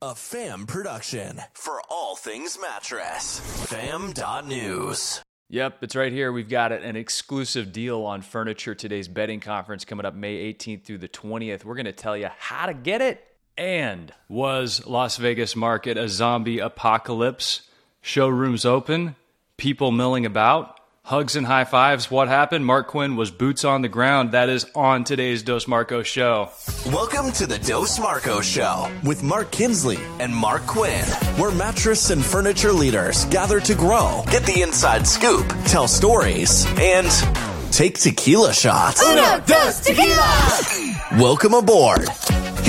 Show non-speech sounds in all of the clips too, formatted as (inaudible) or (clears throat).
A fam production for all things mattress. Fam.news. Yep, it's right here. We've got an exclusive deal on furniture today's bedding conference coming up May 18th through the 20th. We're going to tell you how to get it. And was Las Vegas market a zombie apocalypse? Showrooms open, people milling about, hugs and high fives. What happened? Mark Quinn was boots on the ground. That is on today's Dos Marcos show. Welcome to the Dos Marcos Show with Mark Kinsley and Mark Quinn, where mattress and furniture leaders gather to grow, get the inside scoop, tell stories, and take tequila shots. Uno, dos, tequila! Welcome aboard.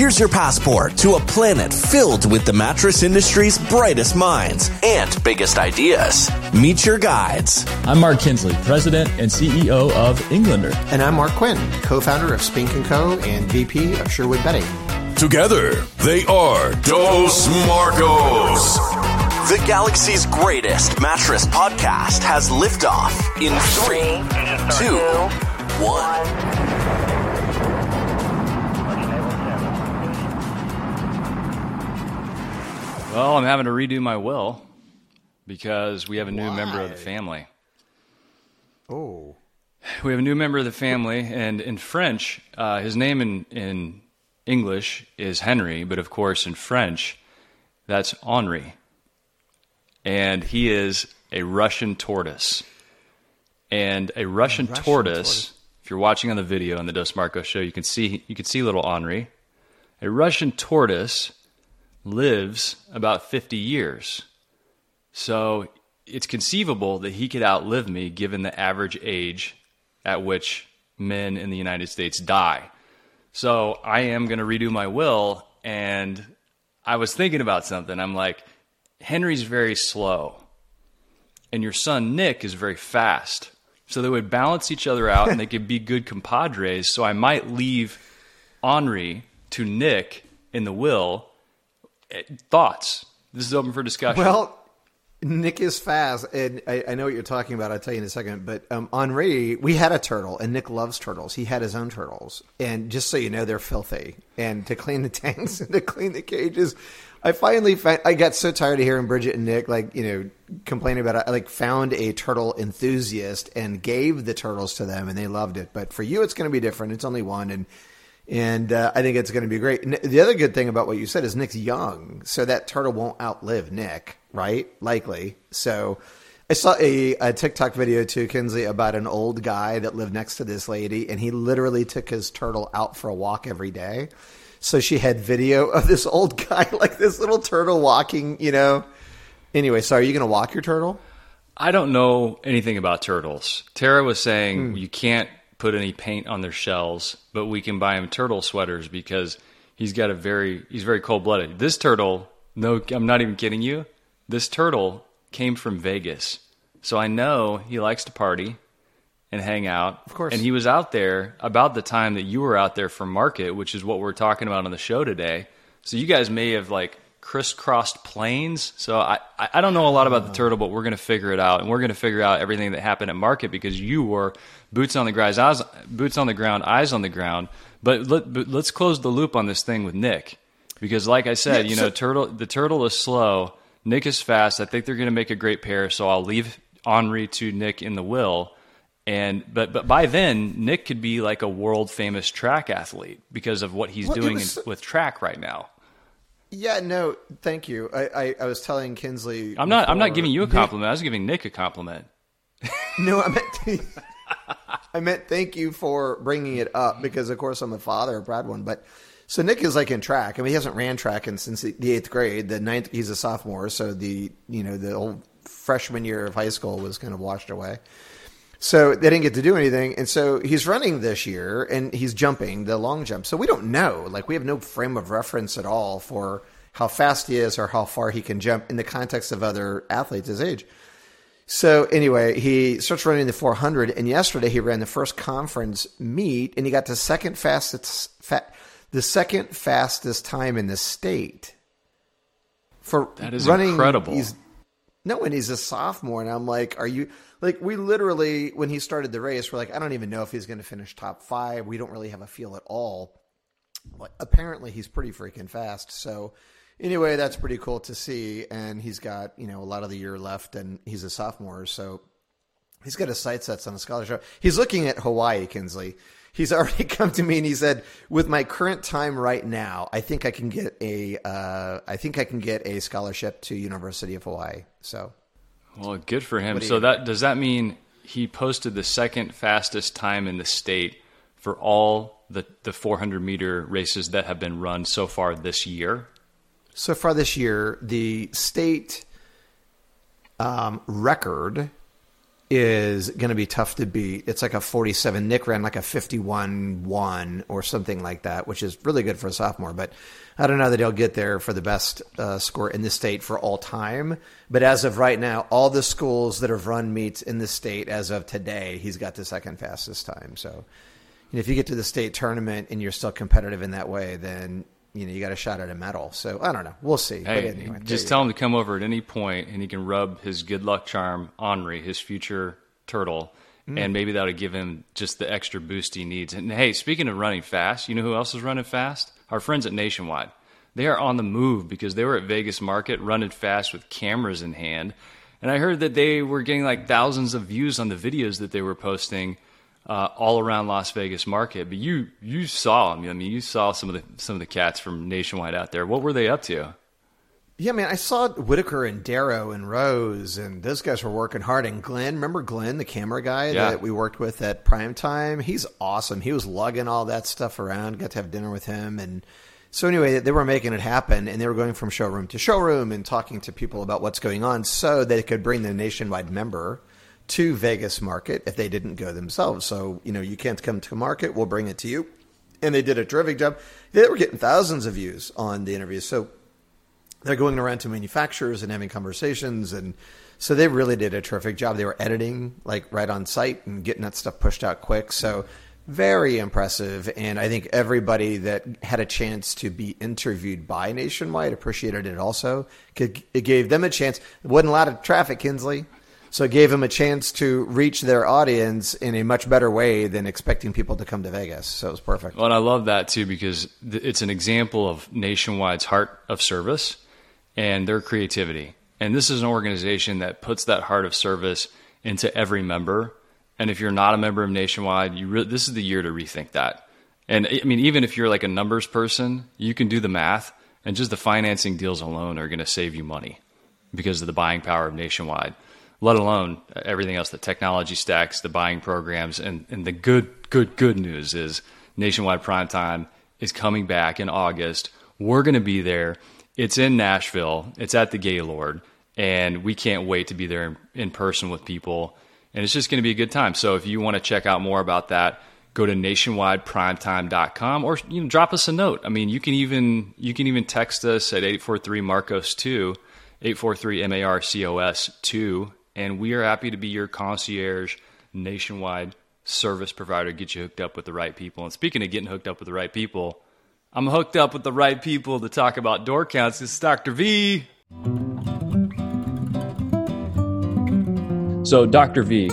Here's your passport to a planet filled with the mattress industry's brightest minds and biggest ideas. Meet your guides. I'm Mark Kinsley, President and CEO of Englander. And I'm Mark Quinn, co-founder of Spink & Co. and VP of Sherwood Bedding. Together, they are Dos Marcos. The galaxy's greatest mattress podcast has liftoff in three, two, one. Well, I'm having to redo my will because we have a new member of the family. Oh. We have a new member of the family, and in French, uh, his name in, in English is Henry, but of course in French, that's Henri. And he is a Russian tortoise. And a Russian, Russian tortoise, tortoise. if you're watching on the video on the Dos Marcos show, you can see you can see little Henri. A Russian tortoise lives about 50 years. So it's conceivable that he could outlive me given the average age at which men in the United States die. So I am going to redo my will. And I was thinking about something. I'm like, Henry's very slow, and your son Nick is very fast. So they would balance each other out and they could be good compadres. So I might leave Henri to Nick in the will. Thoughts? This is open for discussion. Well, Nick is fast, and I, I know what you're talking about. I'll tell you in a second. But um, Henri, we had a turtle, and Nick loves turtles. He had his own turtles, and just so you know, they're filthy. And to clean the (laughs) tanks and to clean the cages, I finally found. I got so tired of hearing Bridget and Nick like you know complaining about it. I like found a turtle enthusiast and gave the turtles to them, and they loved it. But for you, it's going to be different. It's only one, and and uh, I think it's going to be great. And the other good thing about what you said is Nick's young, so that turtle won't outlive Nick, right? Likely. So I saw a, a TikTok video too, Kinsley, about an old guy that lived next to this lady, and he literally took his turtle out for a walk every day. So she had video (laughs) of this old guy, like this little turtle walking, you know. Anyway, so are you going to walk your turtle? I don't know anything about turtles. Tara was saying you can't put any paint on their shells, but we can buy him turtle sweaters because he's got a very he's very cold blooded. This turtle, no, I'm not even kidding you. This turtle came from Vegas, so I know he likes to party and hang out. Of course. and he was out there about the time that you were out there for market, which is what we're talking about on the show today. So you guys may have like crisscrossed planes. So I, I don't know a lot about the uh-huh. turtle, but we're going to figure it out, and we're going to figure out everything that happened at market because you were boots on the ground, eyes, boots on the ground, eyes on the ground. But, let, but let's close the loop on this thing with Nick, because like I said, Yeah, you so- know, turtle the turtle is slow. Nick is fast. I think they're going to make a great pair. So I'll leave Henri to Nick in the will. And but but by then Nick could be like a world famous track athlete because of what he's Well, doing was in, with track right now. Yeah, no, thank you. I, I, I was telling Kinsley. I'm not I'm not giving you a compliment. I was giving Nick a compliment. (laughs) No, I meant (laughs) I meant thank you for bringing it up because of course I'm the father of Brad one, but so Nick is like in track. I mean, he hasn't ran track in, since the, the eighth grade. The ninth, he's a sophomore, so the you know the old freshman year of high school was kind of washed away. So they didn't get to do anything, and so he's running this year, and he's jumping the long jump. So we don't know, like we have no frame of reference at all for how fast he is or how far he can jump in the context of other athletes his age. So anyway, he starts running the 400, and yesterday he ran the first conference meet, and he got the second fastest, fa- the second fastest time in the state for That is running. incredible. He's no, and he's a sophomore, and I'm like, are you like? We literally, when he started the race, we're like, I don't even know if he's going to finish top five. We don't really have a feel at all. But apparently, he's pretty freaking fast. So anyway, that's pretty cool to see. And he's got you know a lot of the year left, and he's a sophomore, so he's got his sights set on a scholarship. He's looking at Hawaii, Kinsley. He's (laughs) already come to me and he said, "With my current time right now, I think I can get a, uh, I think I can get a scholarship to University of Hawaii." So, well, good for him. So that does that mean he posted the second fastest time in the state for all the the 400 meter races that have been run so far this year? So far this year, the state um, record is going to be tough to beat. It's like a 47. Nick ran like a 51 1 or something like that, which is really good for a sophomore. But I don't know that he'll get there for the best uh, score in the state for all time. But as of right now, all the schools that have run meets in the state as of today, he's got the second fastest time. So if you get to the state tournament and you're still competitive in that way, then you know you got a shot at a medal. So I don't know. We'll see. Hey, anyway, just tell go. him to come over at any point, and he can rub his good luck charm Henri, his future turtle, mm. and maybe that'll give him just the extra boost he needs. And hey, speaking of running fast, you know who else is running fast? Our friends at Nationwide. They are on the move because they were at Vegas Market running fast with cameras in hand. And I heard that they were getting like thousands of views on the videos that they were posting uh, all around Las Vegas market. But you you saw them. I mean, you saw some of the some of the cats from Nationwide out there. What were they up to? Yeah, man, I saw Whitaker and Darrow and Rose, and those guys were working hard. And Glenn, remember Glenn, the camera guy yeah. that we worked with at Prime Time? He's awesome. He was lugging all that stuff around. Got to have dinner with him, and so anyway, they were making it happen, and they were going from showroom to showroom and talking to people about what's going on, so they could bring the nationwide member to Vegas Market if they didn't go themselves. So, you know, you can't come to market, we'll bring it to you. And they did a terrific job. They were getting thousands of views on the interviews. So they're going around to manufacturers and having conversations and so they really did a terrific job. They were editing like right on site and getting that stuff pushed out quick. So very impressive. And I think everybody that had a chance to be interviewed by Nationwide appreciated it also. It gave them a chance. It wasn't a lot of traffic, Kinsley. So it gave them a chance to reach their audience in a much better way than expecting people to come to Vegas. So it was perfect. Well, and I love that too because it's an example of Nationwide's heart of service and their creativity. And this is an organization that puts that heart of service into every member. And if you're not a member of Nationwide, you re- this is the year to rethink that. And I mean, even if you're like a numbers person, you can do the math, and just the financing deals alone are going to save you money because of the buying power of Nationwide let alone everything else the technology stacks, the buying programs. And, and the good, good, good news is Nationwide Prime Time is coming back in August. We're going to be there. It's in Nashville, it's at the Gaylord, and we can't wait to be there in, in person with people. And it's just going to be a good time. So if you want to check out more about that, go to nationwideprimetime.com or you know, drop us a note. I mean, you can even you can even text us at 843 Marcos 2, 843 M A R C O S 2 and we are happy to be your concierge nationwide service provider, get you hooked up with the right people. And speaking of getting hooked up with the right people, I'm hooked up with the right people to talk about door counts. This is Dr. V. So, Dr. V,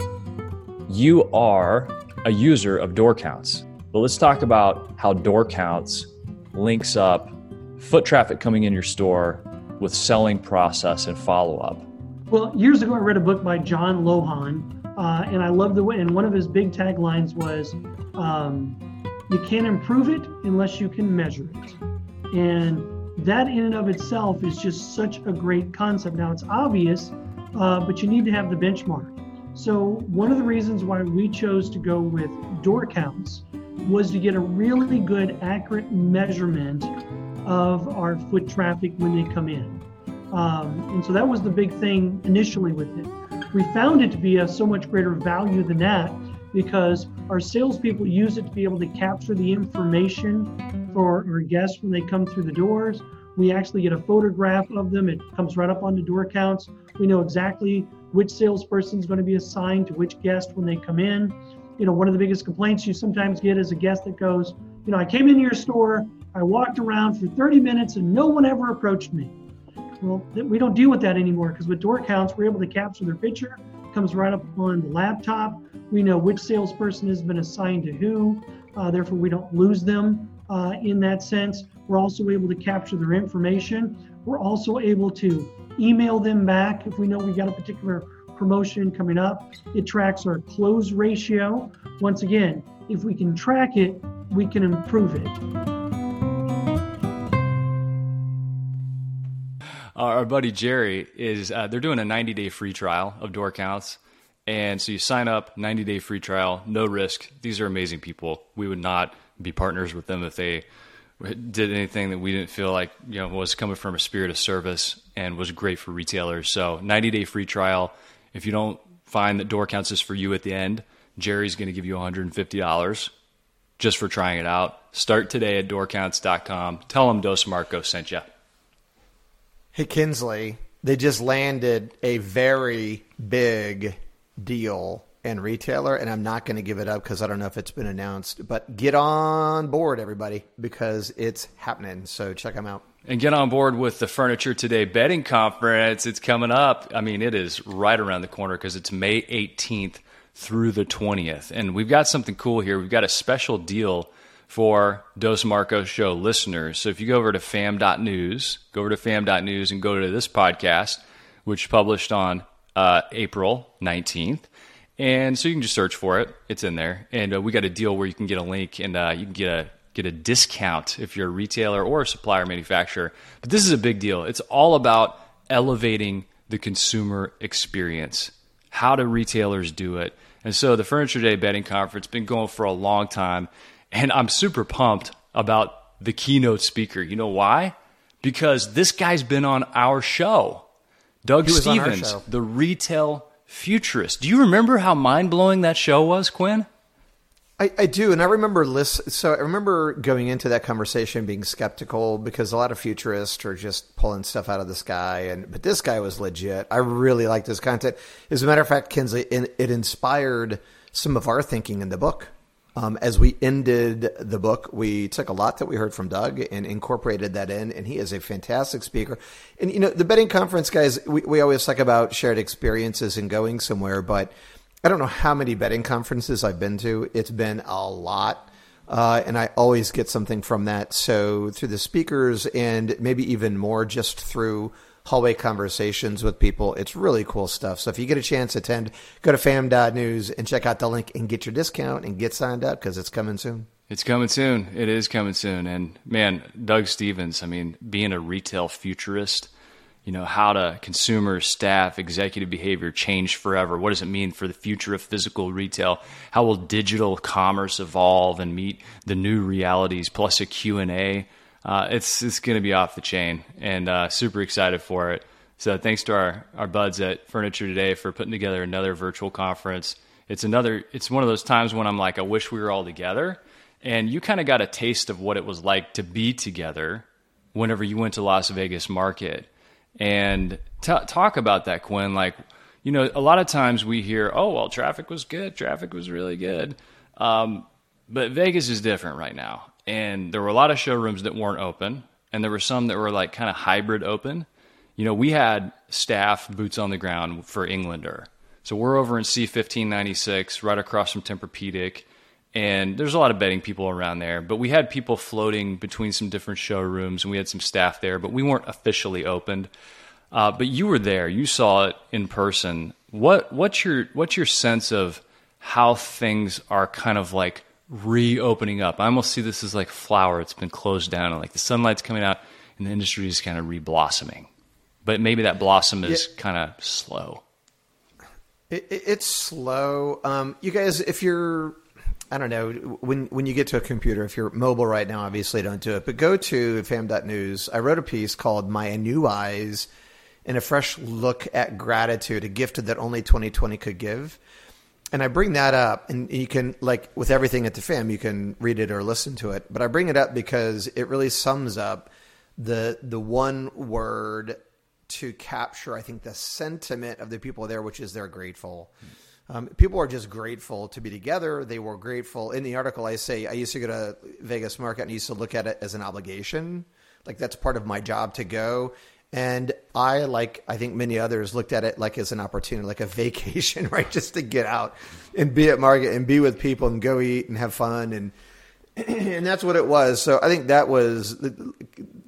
you are a user of door counts. But let's talk about how door counts links up foot traffic coming in your store with selling process and follow up. Well, years ago, I read a book by John Lohan, uh, and I love the way. And one of his big taglines was, um, "You can't improve it unless you can measure it." And that, in and of itself, is just such a great concept. Now, it's obvious, uh, but you need to have the benchmark. So, one of the reasons why we chose to go with door counts was to get a really good, accurate measurement of our foot traffic when they come in. Um, and so that was the big thing initially with it. We found it to be a so much greater value than that because our salespeople use it to be able to capture the information for our guests when they come through the doors. We actually get a photograph of them. It comes right up on the door counts. We know exactly which salesperson is going to be assigned to which guest when they come in. You know, one of the biggest complaints you sometimes get is a guest that goes, you know, I came into your store, I walked around for 30 minutes and no one ever approached me. Well, we don't deal with that anymore because with door counts, we're able to capture their picture, comes right up on the laptop. We know which salesperson has been assigned to who, uh, therefore, we don't lose them uh, in that sense. We're also able to capture their information. We're also able to email them back if we know we got a particular promotion coming up. It tracks our close ratio. Once again, if we can track it, we can improve it. Our buddy Jerry is, uh, they're doing a 90 day free trial of door counts. And so you sign up, 90 day free trial, no risk. These are amazing people. We would not be partners with them if they did anything that we didn't feel like you know was coming from a spirit of service and was great for retailers. So 90 day free trial. If you don't find that door counts is for you at the end, Jerry's going to give you $150 just for trying it out. Start today at doorcounts.com. Tell them Dos Marco sent you. Hey, Kinsley, they just landed a very big deal and retailer, and I'm not going to give it up because I don't know if it's been announced. But get on board, everybody, because it's happening. So check them out. And get on board with the Furniture Today bedding conference. It's coming up. I mean, it is right around the corner because it's May 18th through the 20th. And we've got something cool here. We've got a special deal for Dos Marcos Show listeners. So if you go over to fam.news, go over to fam.news and go to this podcast, which published on uh, April 19th. And so you can just search for it. It's in there. And uh, we got a deal where you can get a link and uh, you can get a get a discount if you're a retailer or a supplier manufacturer. But this is a big deal. It's all about elevating the consumer experience. How do retailers do it? And so the Furniture Day bedding conference been going for a long time, and I'm super pumped about the keynote speaker. You know why? Because this guy's been on our show. Doug Stephens, the retail futurist. Do you remember how mind blowing that show was, Quinn? I, I, do, and I remember list. So I remember going into that conversation being skeptical because a lot of futurists are just pulling stuff out of the sky, and but this guy was legit. I really liked his content. As a matter of fact, Kinsley, it inspired some of our thinking in the book. Um, as we ended the book, we took a lot that we heard from Doug and incorporated that in, and he is a fantastic speaker. And you know, the bedding conference guys, we, we always talk about shared experiences and going somewhere, but I don't know how many bedding conferences I've been to. It's been a lot. Uh, and I always get something from that. So through the speakers and maybe even more just through hallway conversations with people, it's really cool stuff. So if you get a chance attend, go to fam.news and check out the link and get your discount and get signed up because it's coming soon. It's coming soon. It is coming soon. And man, Doug Stephens, I mean, being a retail futurist – you know how to consumer staff executive behavior change forever what does it mean for the future of physical retail how will digital commerce evolve and meet the new realities plus a q&a uh, it's, it's going to be off the chain and uh, super excited for it so thanks to our, our buds at furniture today for putting together another virtual conference it's another it's one of those times when i'm like i wish we were all together and you kind of got a taste of what it was like to be together whenever you went to las vegas market and t- talk about that, Quinn. Like, you know, a lot of times we hear, oh, well, traffic was good, traffic was really good. Um, but Vegas is different right now. And there were a lot of showrooms that weren't open, and there were some that were like kind of hybrid open. You know, we had staff boots on the ground for Englander. So we're over in C1596, right across from Tempur-Pedic and there's a lot of bedding people around there. But we had people floating between some different showrooms, and we had some staff there, but we weren't officially opened. Uh, but you were there; you saw it in person. What what's your what's your sense of how things are kind of like reopening up? I almost see this as like flower; it's been closed down, and like the sunlight's coming out, and the industry is kind of reblossoming. But maybe that blossom is yeah. kind of slow. It, it, it's slow. Um, you guys, if you're I don't know when when you get to a computer. If you're mobile right now, obviously don't do it. But go to fam.news. I wrote a piece called "My New Eyes" and a fresh look at gratitude, a gift that only 2020 could give. And I bring that up, and you can like with everything at the fam, you can read it or listen to it. But I bring it up because it really sums up the the one word to capture, I think, the sentiment of the people there, which is they're grateful. Um, people are just grateful to be together. They were grateful. In the article, I say I used to go to Vegas Market and used to look at it as an obligation. Like that's part of my job to go. And I, like I think many others, looked at it like as an opportunity, like a (laughs) vacation, right? Just to get out and be at market and be with people and go eat and have fun. And (clears throat) and that's what it was. So I think that was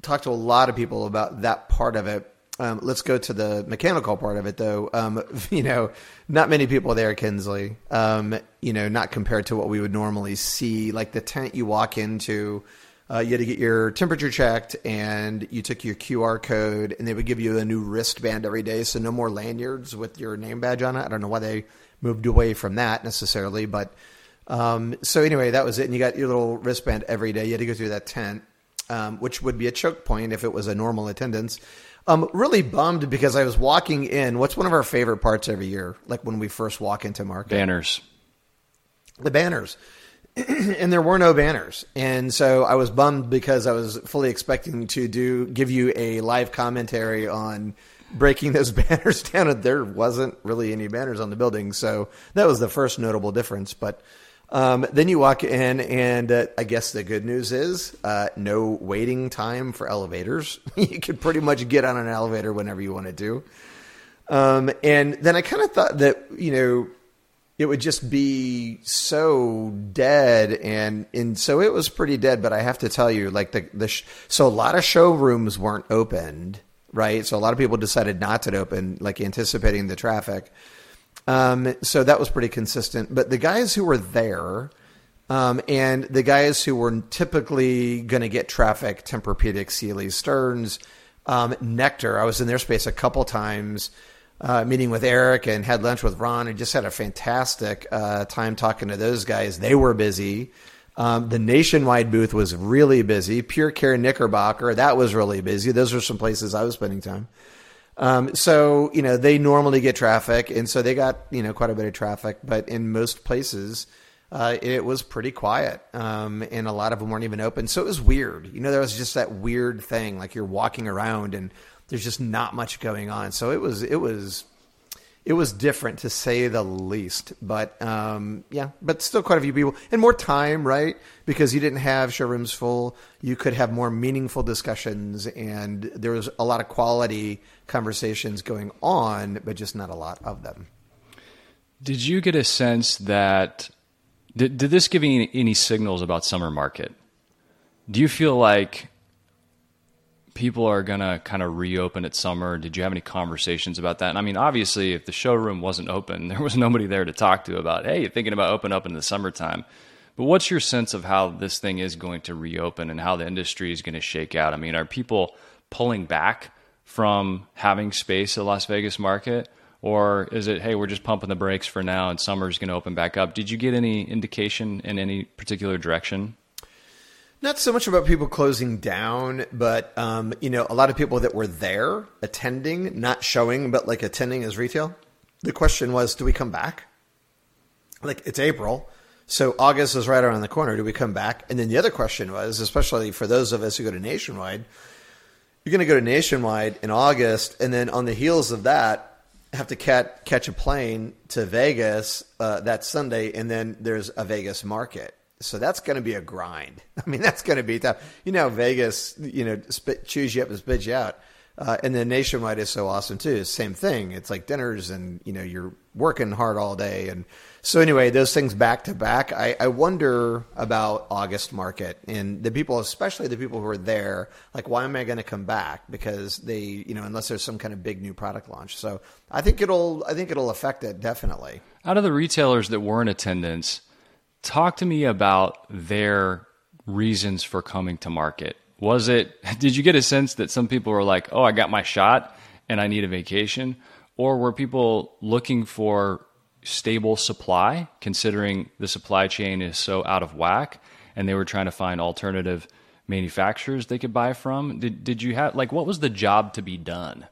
talked to a lot of people about that part of it. Um, let's go to the mechanical part of it, though. Um, (laughs) you know, not many people there, Kinsley. Um, you know, not compared to what we would normally see. Like the tent you walk into, uh, you had to get your temperature checked, and you took your QR code, and they would give you a new wristband every day. So no more lanyards with your name badge on it. I don't know why they moved away from that necessarily, but um, so anyway, that was it. And you got your little wristband every day. You had to go through that tent, um, which would be a choke point if it was a normal attendance. Um, really bummed because I was walking in. What's one of our favorite parts every year? Like when we first walk into market, Banners. the banners. (clears throat) and there were no banners, and so I was bummed because I was fully expecting to do give you a live commentary on breaking those (laughs) banners down, and there wasn't really any banners on the building. So that was the first notable difference. But um, then you walk in, and uh, I guess the good news is uh, no waiting time for elevators. (laughs) you could pretty much get on an elevator whenever you wanted to. Um, and then I kind of thought that you know it would just be so dead, and and so it was pretty dead. But I have to tell you, like the the sh- so a lot of showrooms weren't opened, right? So a lot of people decided not to open, like anticipating the traffic. Um, so that was pretty consistent. But the guys who were there, um, and the guys who were typically going to get traffic, Tempur-Pedic, Sealy, Stearns, um, Nectar. I was in their space a couple times, uh, meeting with Eric and had lunch with Ron, and just had a fantastic uh, time talking to those guys. They were busy. Um, the nationwide booth was really busy. Pure Care Knickerbocker, that was really busy. Those are some places I was spending time. Um, so you know they normally get traffic, and so they got you know quite a bit of traffic. But in most places, uh, it was pretty quiet, um, and a lot of them weren't even open. So it was weird. You know, there was just that weird thing, like you're walking around and there's just not much going on. So it was it was it was different to say the least. But um, yeah, but still quite a few people and more time, right? Because you didn't have showrooms full, you could have more meaningful discussions, and there was a lot of quality conversations going on, but just not a lot of them. Did you get a sense that did, did this give you any, any signals about summer market? Do you feel like people are going to kind of reopen at summer? Did you have any conversations about that? And I mean, obviously, if the showroom wasn't open, (laughs) there was nobody there to talk to about, hey, you're thinking about open up in the summertime. But what's your sense of how this thing is going to reopen and how the industry is going to shake out? I mean, are people pulling back from having space at Las Vegas market? Or is it, hey, we're just pumping the brakes for now and summer's going to open back up? Did you get any indication in any particular direction? Not so much about people closing down, but um, you know, a lot of people that were there attending, not showing, but like attending as retail. The question was, do we come back? Like it's April, so August is right around the corner. Do we come back? And then the other question was, especially for those of us who go to Nationwide, you're going to go to Nationwide in August, and then on the heels of that, have to cat, catch a plane to Vegas uh, that Sunday, and then there's a Vegas market. So that's going to be a grind. (laughs) I mean, that's going to be tough. You know, Vegas, you know, spit, chews you up and spits you out. Uh, and then Nationwide is so awesome too. Same thing. It's like dinners, and you know, you're working hard all day, and so anyway, those things back to back. I, I wonder about August market and the people, especially the people who are there. Like, why am I going to come back? Because they, you know, unless there's some kind of big new product launch. So I think it'll, I think it'll affect it definitely. Out of the retailers that were in attendance, talk to me about their reasons for coming to market. Was it? (laughs) Did you get a sense that some people were like, "Oh, I got my shot and I need a vacation," or were people looking for stable supply, considering the supply chain is so out of whack, and they were trying to find alternative manufacturers they could buy from. Did did you have like what was the job to be done?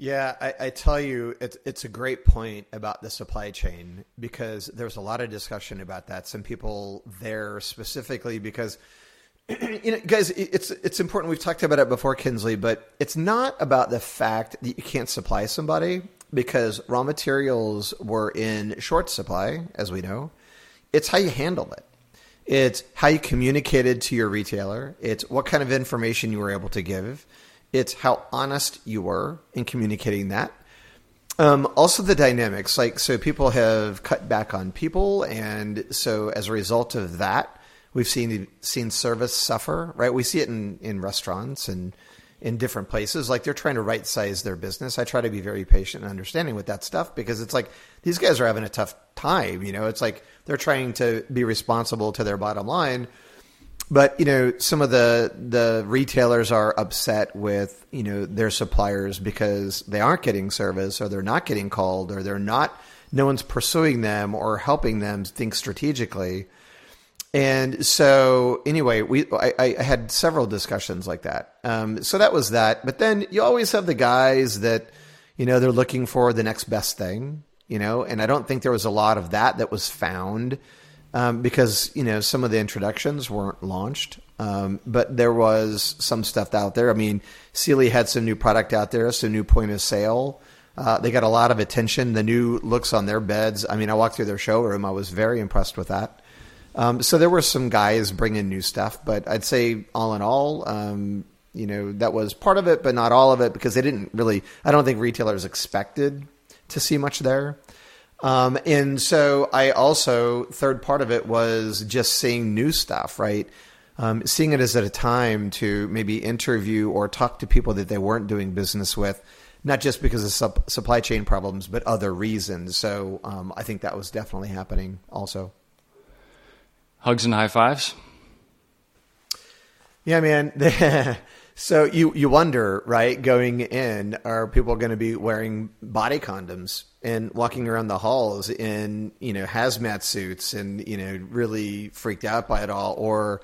Yeah, I, I, tell you, it's it's a great point about the supply chain because there's a lot of discussion about that. Some people there specifically because (clears throat) you know, guys, it's it's important. We've talked about it before, Kinsley, but it's not about the fact that you can't supply somebody because raw materials were in short supply, as we know. It's how you handle it. It's how you communicated to your retailer. It's what kind of information you were able to give. It's how honest you were in communicating that. Um, also, the dynamics, like so, people have cut back on people, and so as a result of that, we've seen seen service suffer. Right, we see it in in restaurants and in different places. Like they're trying to right size their business. I try to be very patient and understanding with that stuff because it's like these guys are having a tough time. You know, it's like they're trying to be responsible to their bottom line but you know, some of the the retailers are upset with you know their suppliers because they aren't getting service, or they're not getting called, or they're not. No one's pursuing them or helping them think strategically. And so, anyway, we I, I had several discussions like that. Um, so that was that. But then you always have the guys that you know they're looking for the next best thing. You know, and I don't think there was a lot of that that was found um, because you know some of the introductions weren't launched, um, but there was some stuff out there. I mean, Sealy had some new product out there, some new point of sale. Uh, they got a lot of attention. The new looks on their beds. I mean, I walked through their showroom. I was very impressed with that. Um, so there were some guys bringing new stuff, but I'd say all in all, um, you know, that was part of it, but not all of it because they didn't really. I don't think retailers expected to see much there. Um, and so I also, third part of it was just seeing new stuff, right? Um, seeing it as at a time to maybe interview or talk to people that they weren't doing business with, not just because of sup- supply chain problems, but other reasons. So um, I think that was definitely happening also. Hugs and high fives? Yeah, man. (laughs) so you, you wonder, right, going in, are people going to be wearing body condoms? and walking around the halls in you know hazmat suits and you know really freaked out by it all? Or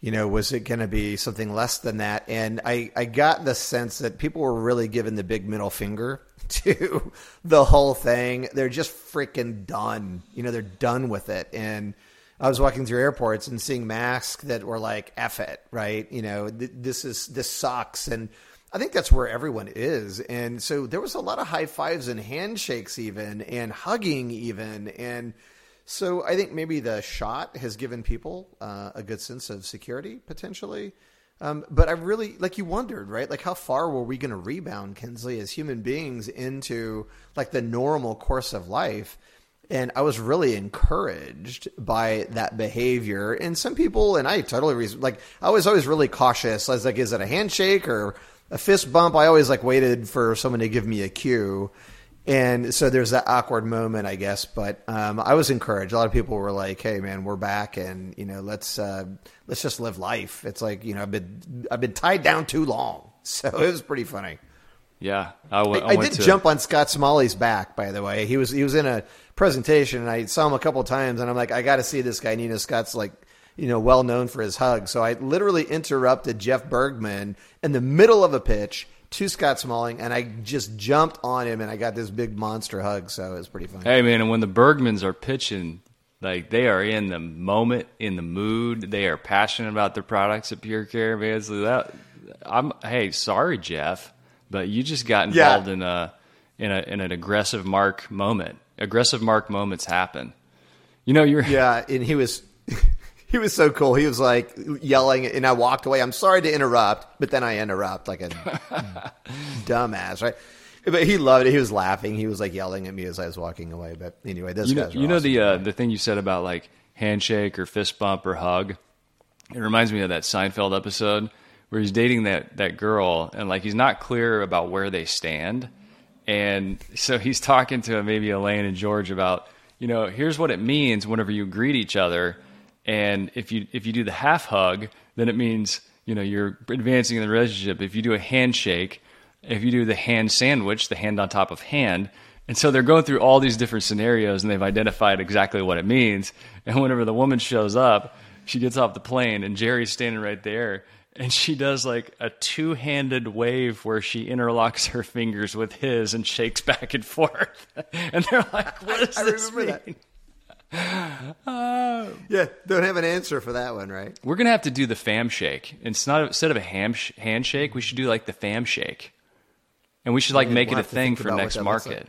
you know was it going to be something less than that? And i i got the sense that people were really giving the big middle finger (laughs) to the whole thing. They're just freaking done. You know they're done with it. And I was walking through airports and seeing masks that were like "F it," right? You know, th- this is this sucks, and I think that's where everyone is. And so there was a lot of high fives and handshakes, even, and hugging, even. And so I think maybe the shot has given people uh, a good sense of security, potentially. Um, but I really, like, you wondered, right? Like, how far were we going to rebound, Kinsley, as human beings into like the normal course of life? And I was really encouraged by that behavior. And some people, and I totally reason, like, I was always really cautious. I was like, is it a handshake or a fist bump, I always like waited for someone to give me a cue. And so there's that awkward moment, I guess. But um, I was encouraged. A lot of people were like, "Hey, man, we're back, and you know, let's uh, let's just live life." It's like you know, I've been I've been tied down too long, (laughs) so it was pretty funny. Yeah, I, w- I, I did to... jump on Scott Smalley's back. By the way, he was he was in a presentation, and I saw him a couple times, and I'm like, I got to see this guy. Nina Scott's like you know, well known for his hug. So I literally interrupted Jeff Bergman in the middle of a pitch to Scott Smalling, and I just jumped on him, and I got this big monster hug. So it was pretty fun. Hey man, and when the Bergmans are pitching, like they are in the moment, in the mood. They are passionate about their products at Pure Care, man. So that I'm hey, sorry, Jeff, but you just got involved yeah. in a in a in an aggressive mark moment. Aggressive mark moments happen. You know, you're yeah, and he was (laughs) he was so cool. He was like yelling, and I walked away. I'm sorry to interrupt, but then I interrupt like a (laughs) dumbass, right? But he loved it. He was laughing. He was like yelling at me as I was walking away. But anyway, those you guys. Know, you know awesome. the uh, the thing you said about like handshake or fist bump or hug. It reminds me of that Seinfeld episode where he's dating that that girl, and like he's not clear about where they stand, and so he's talking to maybe Elaine and George about you know here's what it means whenever you greet each other and if you if you do the half hug, then it means you know you're advancing in the relationship. If you do a handshake, if you do the hand sandwich, the hand on top of hand, and so they're going through all these different scenarios, and they've identified exactly what it means. And whenever the woman shows up, she gets off the plane, and Jerry's standing right there, and she does like a two-handed wave where she interlocks her fingers with his and shakes back and forth. (laughs) and they're like, "What does I, this mean?" That. (laughs) Uh, yeah, don't have an answer for that one, right? We're gonna have to do the fam shake. It's not instead of a ham sh- handshake, we should do like the fam shake, and we should like make we'll it a thing for next market.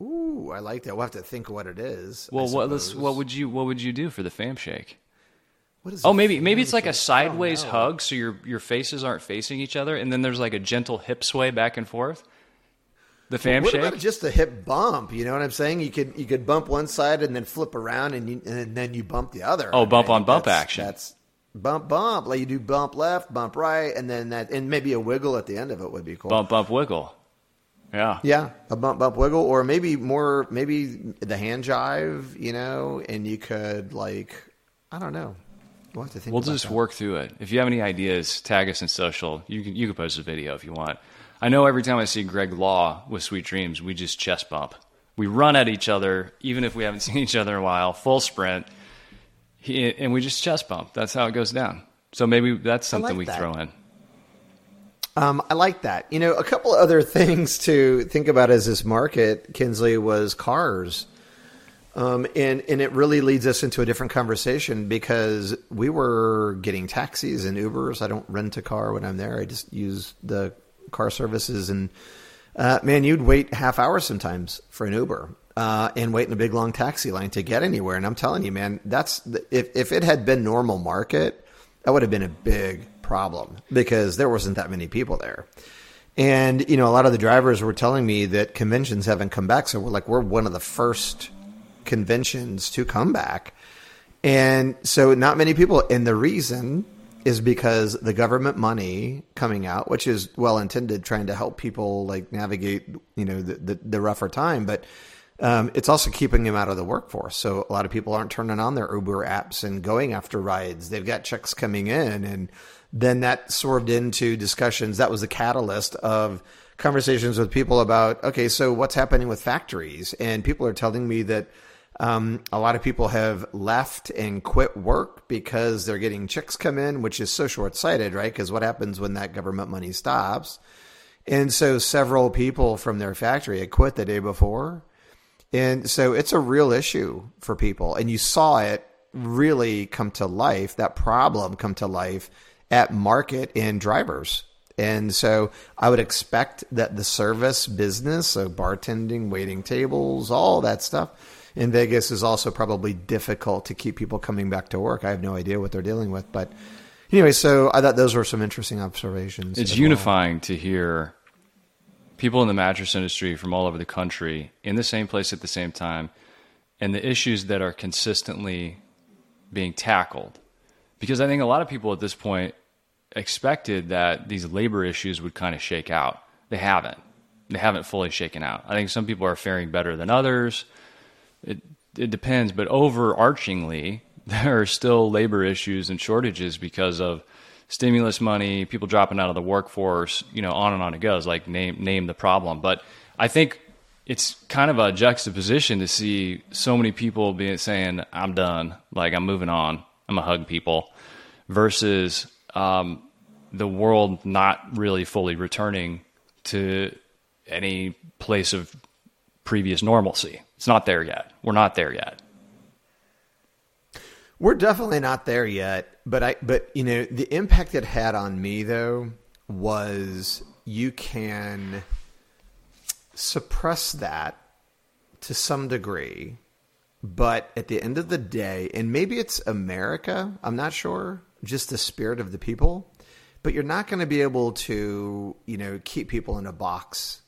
Like. Ooh, I like that. We'll have to think what it is. Well, what what would you what would you do for the fam shake? What is oh, maybe maybe it's like a sideways oh, no. hug, so your your faces aren't facing each other, and then there's like a gentle hip sway back and forth. The fam what shake. just a hip bump? You know what I'm saying? You could you could bump one side and then flip around and, you, and then you bump the other. Oh, bump on bump that's- action. That's bump bump. Like you do bump left, bump right, and then that and maybe a wiggle at the end of it would be cool. bump, bump, wiggle. Yeah. Yeah, a bump bump wiggle, or maybe more maybe the hand jive. You know, and you could like I don't know. We'll have to think. We'll just that. work through it. If you have any ideas, tag us in social. You can you can post a video if you want. I know every time I see Greg Law with Sweet Dreams, we just chest bump. We run at each other, even if we haven't (laughs) seen each other in a while, full sprint, he, and we just chest bump. That's how it goes down. So maybe that's something like we that. throw in. Um, I like that. You know, a couple other (laughs) things to think about as this market, Kinsley, was cars. Um, and, and it really leads us into a different conversation because we were getting taxis and Ubers. I don't rent a car when I'm there. I just use the car services. And uh, man, you'd wait half hour sometimes for an Uber uh, and wait in a big long taxi line to get anywhere. And I'm telling you, man, that's if, if it had been normal market, that would have been a big problem because there wasn't that many people there. And you know, a lot of the drivers were telling me that conventions haven't come back, so we're like we're one of the first conventions to come back. And so not many people and the reason is because the government money coming out, which is well intended trying to help people like navigate, you know, the the, the rougher time, but um, it's also keeping them out of the workforce. So a lot of people aren't turning on their Uber apps and going after rides. They've got checks coming in, and then that swerved into discussions. That was the catalyst of conversations with people about okay, so what's happening with factories? And people are telling me that um, a lot of people have left and quit work because they're getting checks come in, which is so short sighted, right? Because what happens when that government money stops? And so several people from their factory had quit the day before. And so it's a real issue for people. And you saw it really come to life, that problem come to life at market and drivers. And so I would expect that the service business, so bartending, waiting tables, all that stuff in Vegas is also probably difficult to keep people coming back to work. I have no idea what they're dealing with. But anyway, so I thought those were some interesting observations. It's as well. unifying to hear people in the mattress industry from all over the country in the same place at the same time and the issues that are consistently being tackled. Because I think a lot of people at this point expected that these labor issues would kind of shake out. They haven't. They haven't fully shaken out. I think some people are faring better than others. It it depends, but overarchingly, (laughs) there are still labor issues and shortages because of stimulus money, people dropping out of the workforce, you know, on and on it goes. Like name name the problem. But I think it's kind of a juxtaposition to see so many people being saying, "I'm done," like I'm moving on, I'm a hug people, versus um, the world not really fully returning to any place of previous normalcy. It's not there yet. We're not there yet. We're definitely not there yet, but I but you know the impact it had on me though was you can suppress that to some degree, but at the end of the day, and maybe it's America, I'm not sure, just the spirit of the people, but you're not going to be able to, you know, keep people in a box,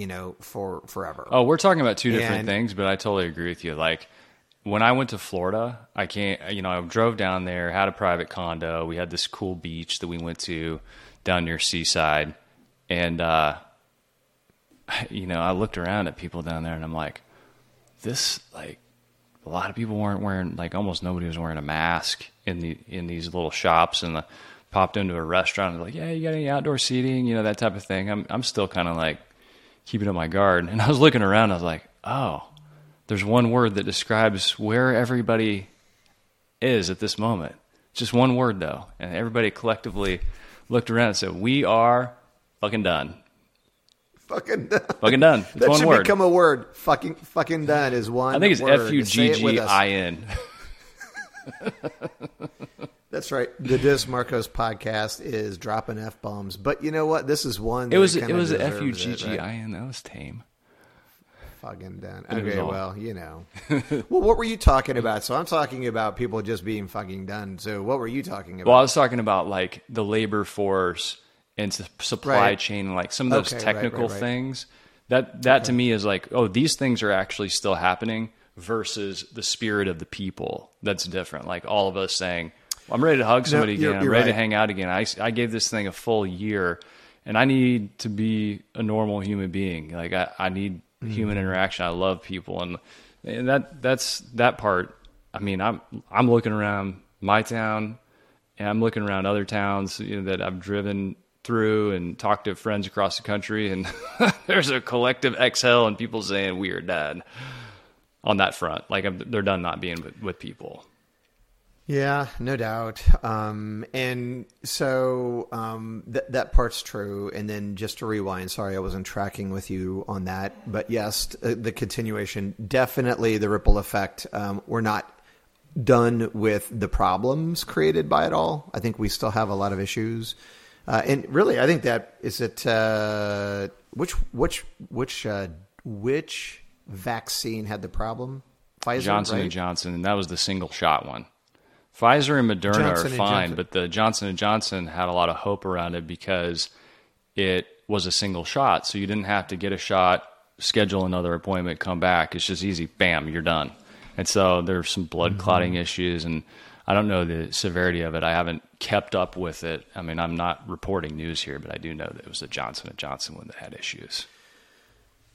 you know, for forever. Oh, we're talking about two different And- things, but I totally agree with you. Like when I went to Florida, I can't, you know, I drove down there, had a private condo. We had this cool beach that we went to down near Seaside. And, uh, you know, I looked around at people down there and I'm like, this, like, a lot of people weren't wearing, like, almost nobody was wearing a mask in the, in these little shops and popped into a restaurant and like, yeah, you got any outdoor seating, you know, that type of thing. I'm, I'm still kind of like, keeping on my guard. And I was looking around, I was like, oh, there's one word that describes where everybody is at this moment. Just one word, though. And everybody collectively looked around and said, we are fucking done. fucking done. Fucking done. It's that one should word. become a word. Fucking fucking done is one. I think it's. F U G G. I N. (laughs) That's right. The Dos Marcos podcast is dropping f bombs, but you know what? This is one. It was it was F U G G? I N. That was tame. Fucking done. Okay, well, you know. (laughs) well, what were you talking about? So I'm talking about people just being fucking done. So what were you talking about? Well, I was talking about like the labor force and su- supply Right. chain, like some of those Okay, technical right, right. things That that to me is like, oh, these things are actually still happening versus the spirit of the people. That's different. Like all of us saying, I'm ready to hug somebody you're- again. I'm ready to hang out again. I, I gave this thing a full year and I need to be a normal human being. Like I, I need Mm-hmm. human interaction. I love people. And, and that, that's that part. I mean, I'm, I'm looking around my town and I'm looking around other towns you know, that I've driven through and talked to friends across the country. And (laughs) there's a collective exhale and people saying we are done on that front. Like I'm, they're done not being with, with people. Yeah, no doubt. Um, and so um, th- that part's true. And then just to rewind, sorry, I wasn't tracking with you on that. But yes, the continuation, definitely the ripple effect. Um, we're not done with the problems created by it all. I think we still have a lot of issues. Uh, and really, I think that is it. Uh, which which which uh, which vaccine had the problem? Pfizer, Johnson right? and Johnson, and that was the single shot one. Pfizer and Moderna Johnson are fine, Johnson. but the Johnson and Johnson had a lot of hope around it because it was a single shot, so you didn't have to get a shot, schedule another appointment, come back. It's just easy, bam, you're done. And so there's some blood Mm-hmm. clotting issues, and I don't know the severity of it. I haven't kept up with it. I mean, I'm not reporting news here, but I do know that it was the Johnson and Johnson one that had issues.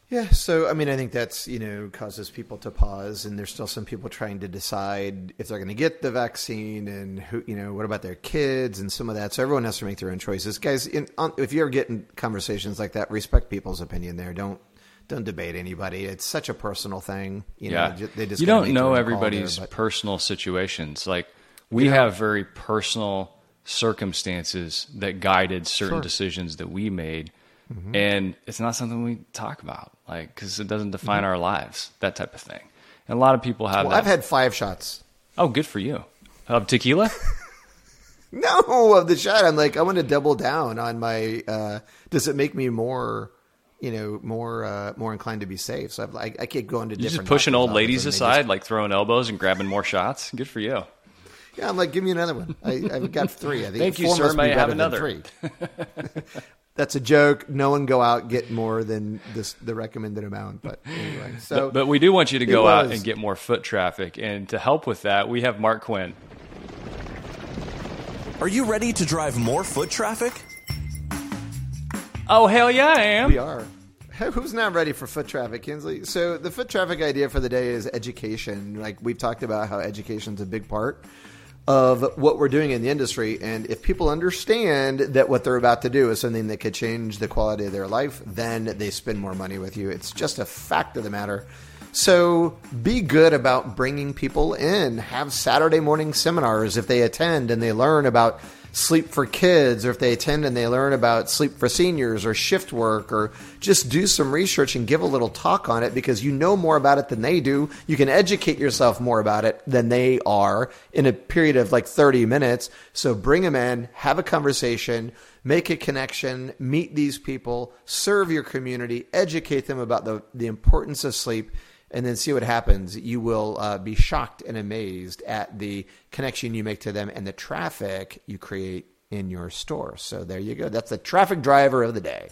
Yeah, so I mean, I think that's you know causes people to pause, and there's still some people trying to decide if they're going to get the vaccine, and who you know what about their kids and some of that. So everyone has to make their own choices, guys. In, on, if you're getting conversations like that, respect people's opinion. There, don't don't debate anybody. It's such a personal thing. You know, yeah, ju- they just you don't know their own call there, everybody's but- personal situations. Like we have very personal circumstances that guided certain Sure. Decisions that we made, and it's not something we talk about, like because it doesn't define our lives, that type of thing. And a lot of people have Well, that. I've had five shots. oh, good for you. Of tequila? (laughs) No, of the shot. I'm like, I want to double down on my. Uh, does it make me more, you know, more uh, more inclined to be safe? So I've, like, I keep going to You just pushing old ladies offices, and they aside, just- like throwing elbows and grabbing more shots. Good for you. yeah, I'm like, give me another one. I, I've got three. I think Thank you, sir. May I have another? Three. (laughs) That's a joke. No one go out get more than this the recommended amount. But anyway, so But, but we do want you to it go out and get more foot traffic. And to help with that, we have Mark Quinn. Are you ready to drive more foot traffic? Oh, hell yeah, I am. We are. (laughs) Who's not ready for foot traffic, Kinsley? So the foot traffic idea for the day is education. Like we've talked about how education's a big part of what we're doing in the industry. And if people understand that what they're about to do is something that could change the quality of their life, then they spend more money with you. It's just a fact of the matter. So be good about bringing people in. Have Saturday morning seminars if they attend and they learn about sleep for kids, or if they attend and they learn about sleep for seniors or shift work, or just do some research and give a little talk on it because you know more about it than they do. You can educate yourself more about it than they are in a period of like 30 minutes. So bring them in, have a conversation, make a connection, meet these people, serve your community, educate them about the, the importance of sleep and then see what happens. You will uh, be shocked and amazed at the connection you make to them and the traffic you create in your store. So there you go. That's the traffic driver of the day.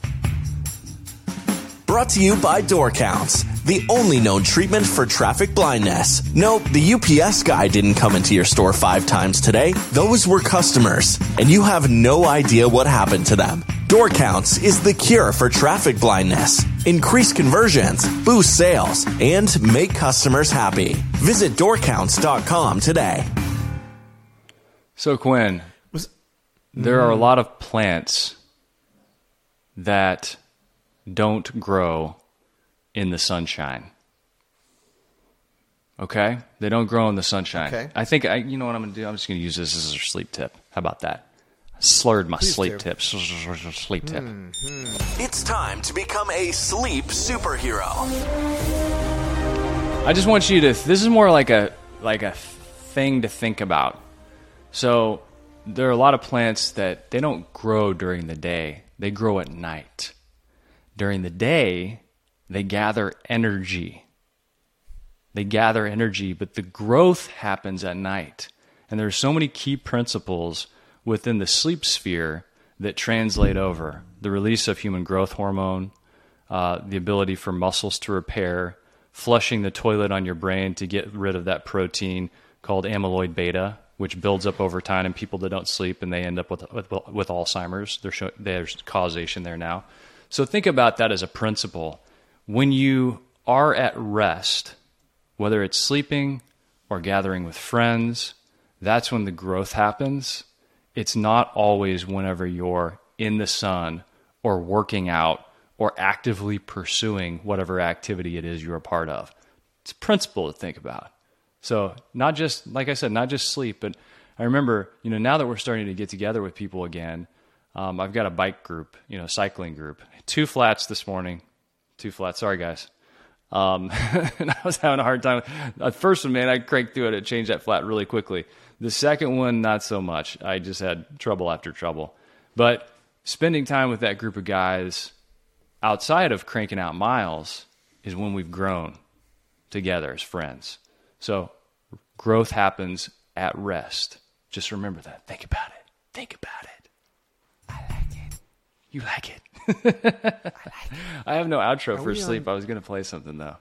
Brought to you by Door Counts, the only known treatment for traffic blindness. No, the UPS guy didn't come into your store five times today. Those were customers, and you have no idea what happened to them. Door Counts is the cure for traffic blindness. Increase conversions, boost sales, and make customers happy. Visit doorcounts.com today. So, Quinn, there are a lot of plants that don't grow in the sunshine. Okay? They don't grow in the sunshine. Okay. I think, I, you know what I'm going to do? I'm just going to use this as a sleep tip. How about that? I slurred my Please sleep do. tip. Sleep tip. Mm-hmm. It's time to become a sleep superhero. I just want you to. This is more like a like a thing to think about. So there are a lot of plants that they don't grow during the day. They grow at night. During the day, they gather energy. They gather energy, but the growth happens at night. And there are so many key principles within the sleep sphere that translate over the release of human growth hormone, uh, the ability for muscles to repair, flushing the toilet on your brain to get rid of that protein called amyloid beta, which builds up over time in people that don't sleep and they end up with with, with Alzheimer's. There's, there's causation there now. So think about that as a principle. When you are at rest, whether it's sleeping or gathering with friends, that's when the growth happens. It's not always whenever you're in the sun or working out or actively pursuing whatever activity it is you're a part of. It's a principle to think about. So, not just, like I said, not just sleep, but I remember, you know, now that we're starting to get together with people again, um, I've got a bike group, you know, cycling group. Two flats this morning. Two flats. Sorry, guys. Um, (laughs) and I was having a hard time. The first one, man, I cranked through it. It changed that flat really quickly. The second one, not so much. I just had trouble after trouble. But spending time with that group of guys outside of cranking out miles is when we've grown together as friends. So growth happens at rest. Just remember that. Think about it. Think about it. I like it. You like it. (laughs) I, have no outro for sleep. On? I was going to play something though.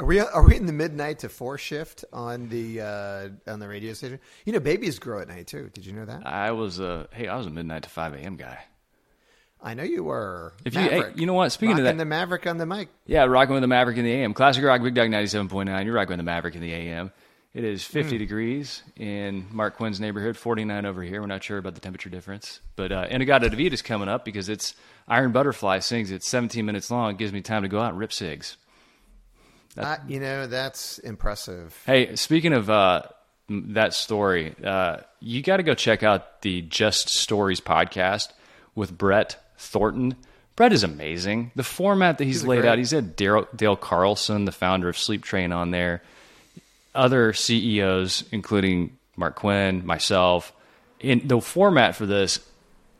Are we are we in the midnight to four shift on the uh, on the radio station? You know, babies grow at night too. Did you know that? I was a hey, I was a midnight to five a.m. guy. I know you were. If you, hey, you know what? Speaking rocking of that, the Maverick on the mic. Yeah, rocking with the Maverick in the AM. Classic Rock, Big Dog ninety seven point nine. You're rocking with the Maverick in the AM. It is 50 mm. degrees in Mark Quinn's neighborhood, 49 over here. We're not sure about the temperature difference. But uh, In-A-Gadda-Da-Vida is coming up because it's Iron Butterfly sings. It's 17 minutes long. It gives me time to go out and rip cigs. Uh, you know, that's impressive. Hey, speaking of uh, that story, uh, you got to go check out the Just Stories podcast with Brett Thornton. Brett is amazing. The format that he's, he's laid great. out, he's had Dale, Dale Carlson, the founder of Sleep Train, on there other CEOs, including Mark Quinn, myself. In the format for this,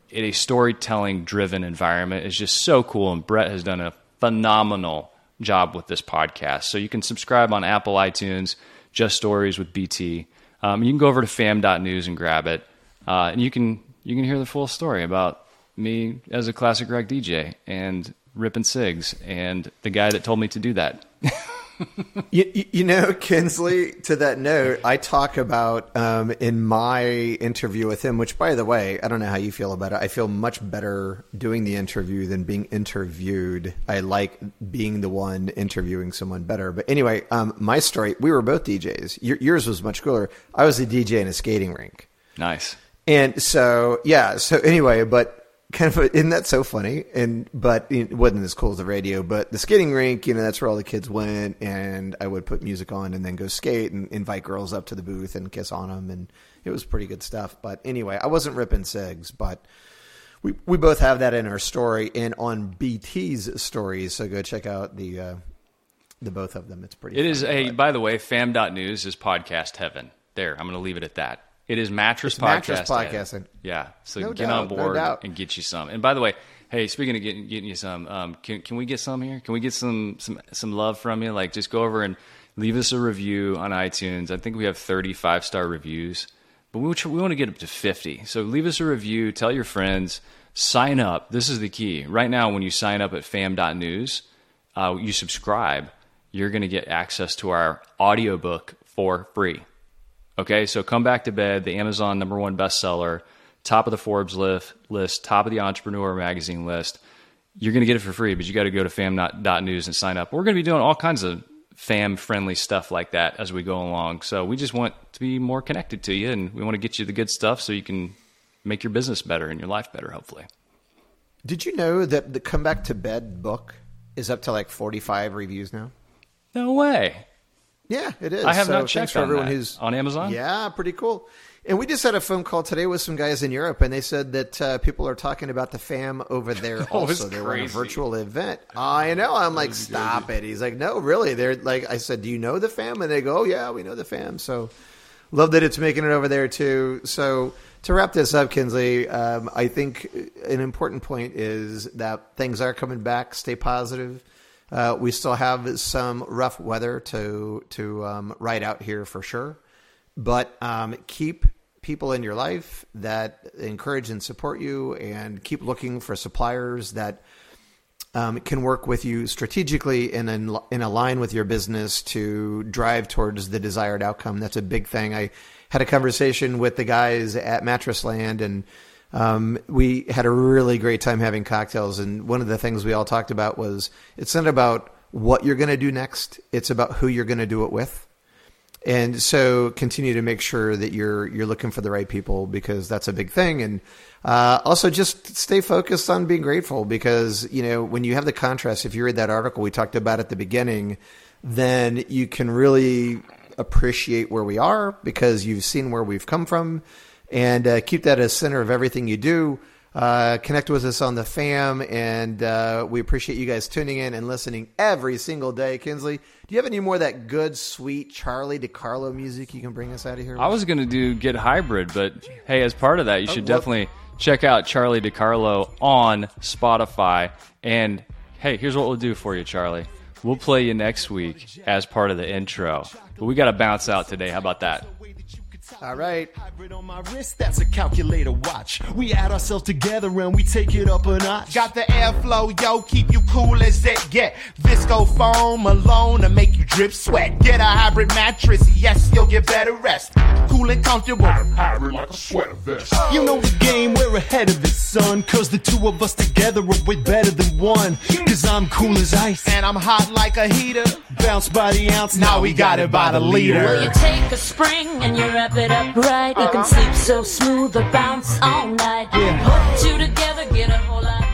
in a storytelling driven environment, is just so cool. And Brett has done a phenomenal job with this podcast. So you can subscribe on Apple iTunes, Just Stories with BT. Um, you can go over to fam.news and grab it, uh, and you can you can hear the full story about me as a classic rock DJ and ripping cigs and the guy that told me to do that. (laughs) you, you, know, (laughs) Kinsley, to that note, I talk about um, in my interview with him, which, by the way, I don't know how you feel about it. I feel much better doing the interview than being interviewed. I like being the one interviewing someone better. But anyway, um, my story, we were both DJs. Your, yours was much cooler. I was a DJ in a skating rink. Nice. And so, yeah. So anyway, but kind of isn't that so funny? And but it wasn't as cool as the radio. But the skating rink, you know, that's where all the kids went, and I would put music on and then go skate and invite girls up to the booth and kiss on them, and it was pretty good stuff. But anyway, I wasn't ripping cigs, but. We, we both have that in our story and on BT's stories, so go check out the uh, the both of them. It's pretty. It fun, is a. By the way, fam.news is podcast heaven. There, I'm going to leave it at that. It is mattress it's mattress podcasting. Yeah, so no get doubt, on board no and get you some. And by the way, hey, speaking of getting getting you some, um, can can we get some here? Can we get some some some love from you? Like, just go over and leave us a review on iTunes. I think we have 35 star reviews, but we we want to get up to 50. So leave us a review. Tell your friends. Sign up. This is the key. Right now, when you sign up at fam.news, uh, you subscribe. You're going to get access to our audiobook for free. Okay, so Come Back to Bed, the Amazon number one bestseller, top of the Forbes list, list top of the Entrepreneur magazine list. You're going to get it for free, but you got to go to fam.news and sign up. We're going to be doing all kinds of fam friendly stuff like that as we go along. So we just want to be more connected to you and we want to get you the good stuff so you can make your business better and your life better, hopefully. Did you know that the Come Back to Bed book is up to like 45 reviews now? No way. Yeah, it is. I have so not checked for everyone who's on Amazon. Yeah, pretty cool. And we just had a phone call today with some guys in Europe, and they said that uh, people are talking about the fam over there (laughs) also. They're running a virtual event. I know. I'm like, stop crazy. it. He's like, no, really. They're like, I said, do you know the fam? And they go, oh yeah, we know the fam. So love that it's making it over there too. So to wrap this up, Kinsley, um, I think an important point is that things are coming back. Stay positive. Uh, we still have some rough weather to to um, ride out here for sure, but um, keep people in your life that encourage and support you, and keep looking for suppliers that um, can work with you strategically and in, in align with your business to drive towards the desired outcome. That's a big thing. I had a conversation with the guys at Mattress Land and um, we had a really great time having cocktails. And one of the things we all talked about was it's not about what you're going to do next. It's about who you're going to do it with. And so continue to make sure that you're, you're looking for the right people because that's a big thing. And, uh, also just stay focused on being grateful because, you know, when you have the contrast, if you read that article we talked about at the beginning, then you can really appreciate where we are because you've seen where we've come from and uh, keep that as center of everything you do. Uh, connect with us on the fam, and uh, we appreciate you guys tuning in and listening every single day. Kinsley, do you have any more of that good, sweet Charlie DiCarlo music you can bring us out of here? With? I was going to do Get Hybrid, but hey, as part of that, you should definitely check out Charlie DiCarlo on Spotify. And hey, here's what we'll do for you, Charlie. We'll play you next week as part of the intro. But we got to bounce out today. How about that? All right. Hybrid on my wrist, that's a calculator watch. We add ourselves together and we take it up a notch. Got the airflow, yo, keep you cool as it get. Visco foam alone to make you drip sweat. Get a hybrid mattress, yes, you'll get better rest. Cool and comfortable. Hybrid like a sweater vest. You know the game, we're ahead of it, sun. Cause the two of us together are way better than one. Cause I'm cool as ice. And I'm hot like a heater. Bounce by the ounce, Now we got it by the liter. Well, you take a spring and you wrap it it right. You can sleep so smooth or bounce all night. Put two together, get a whole lot.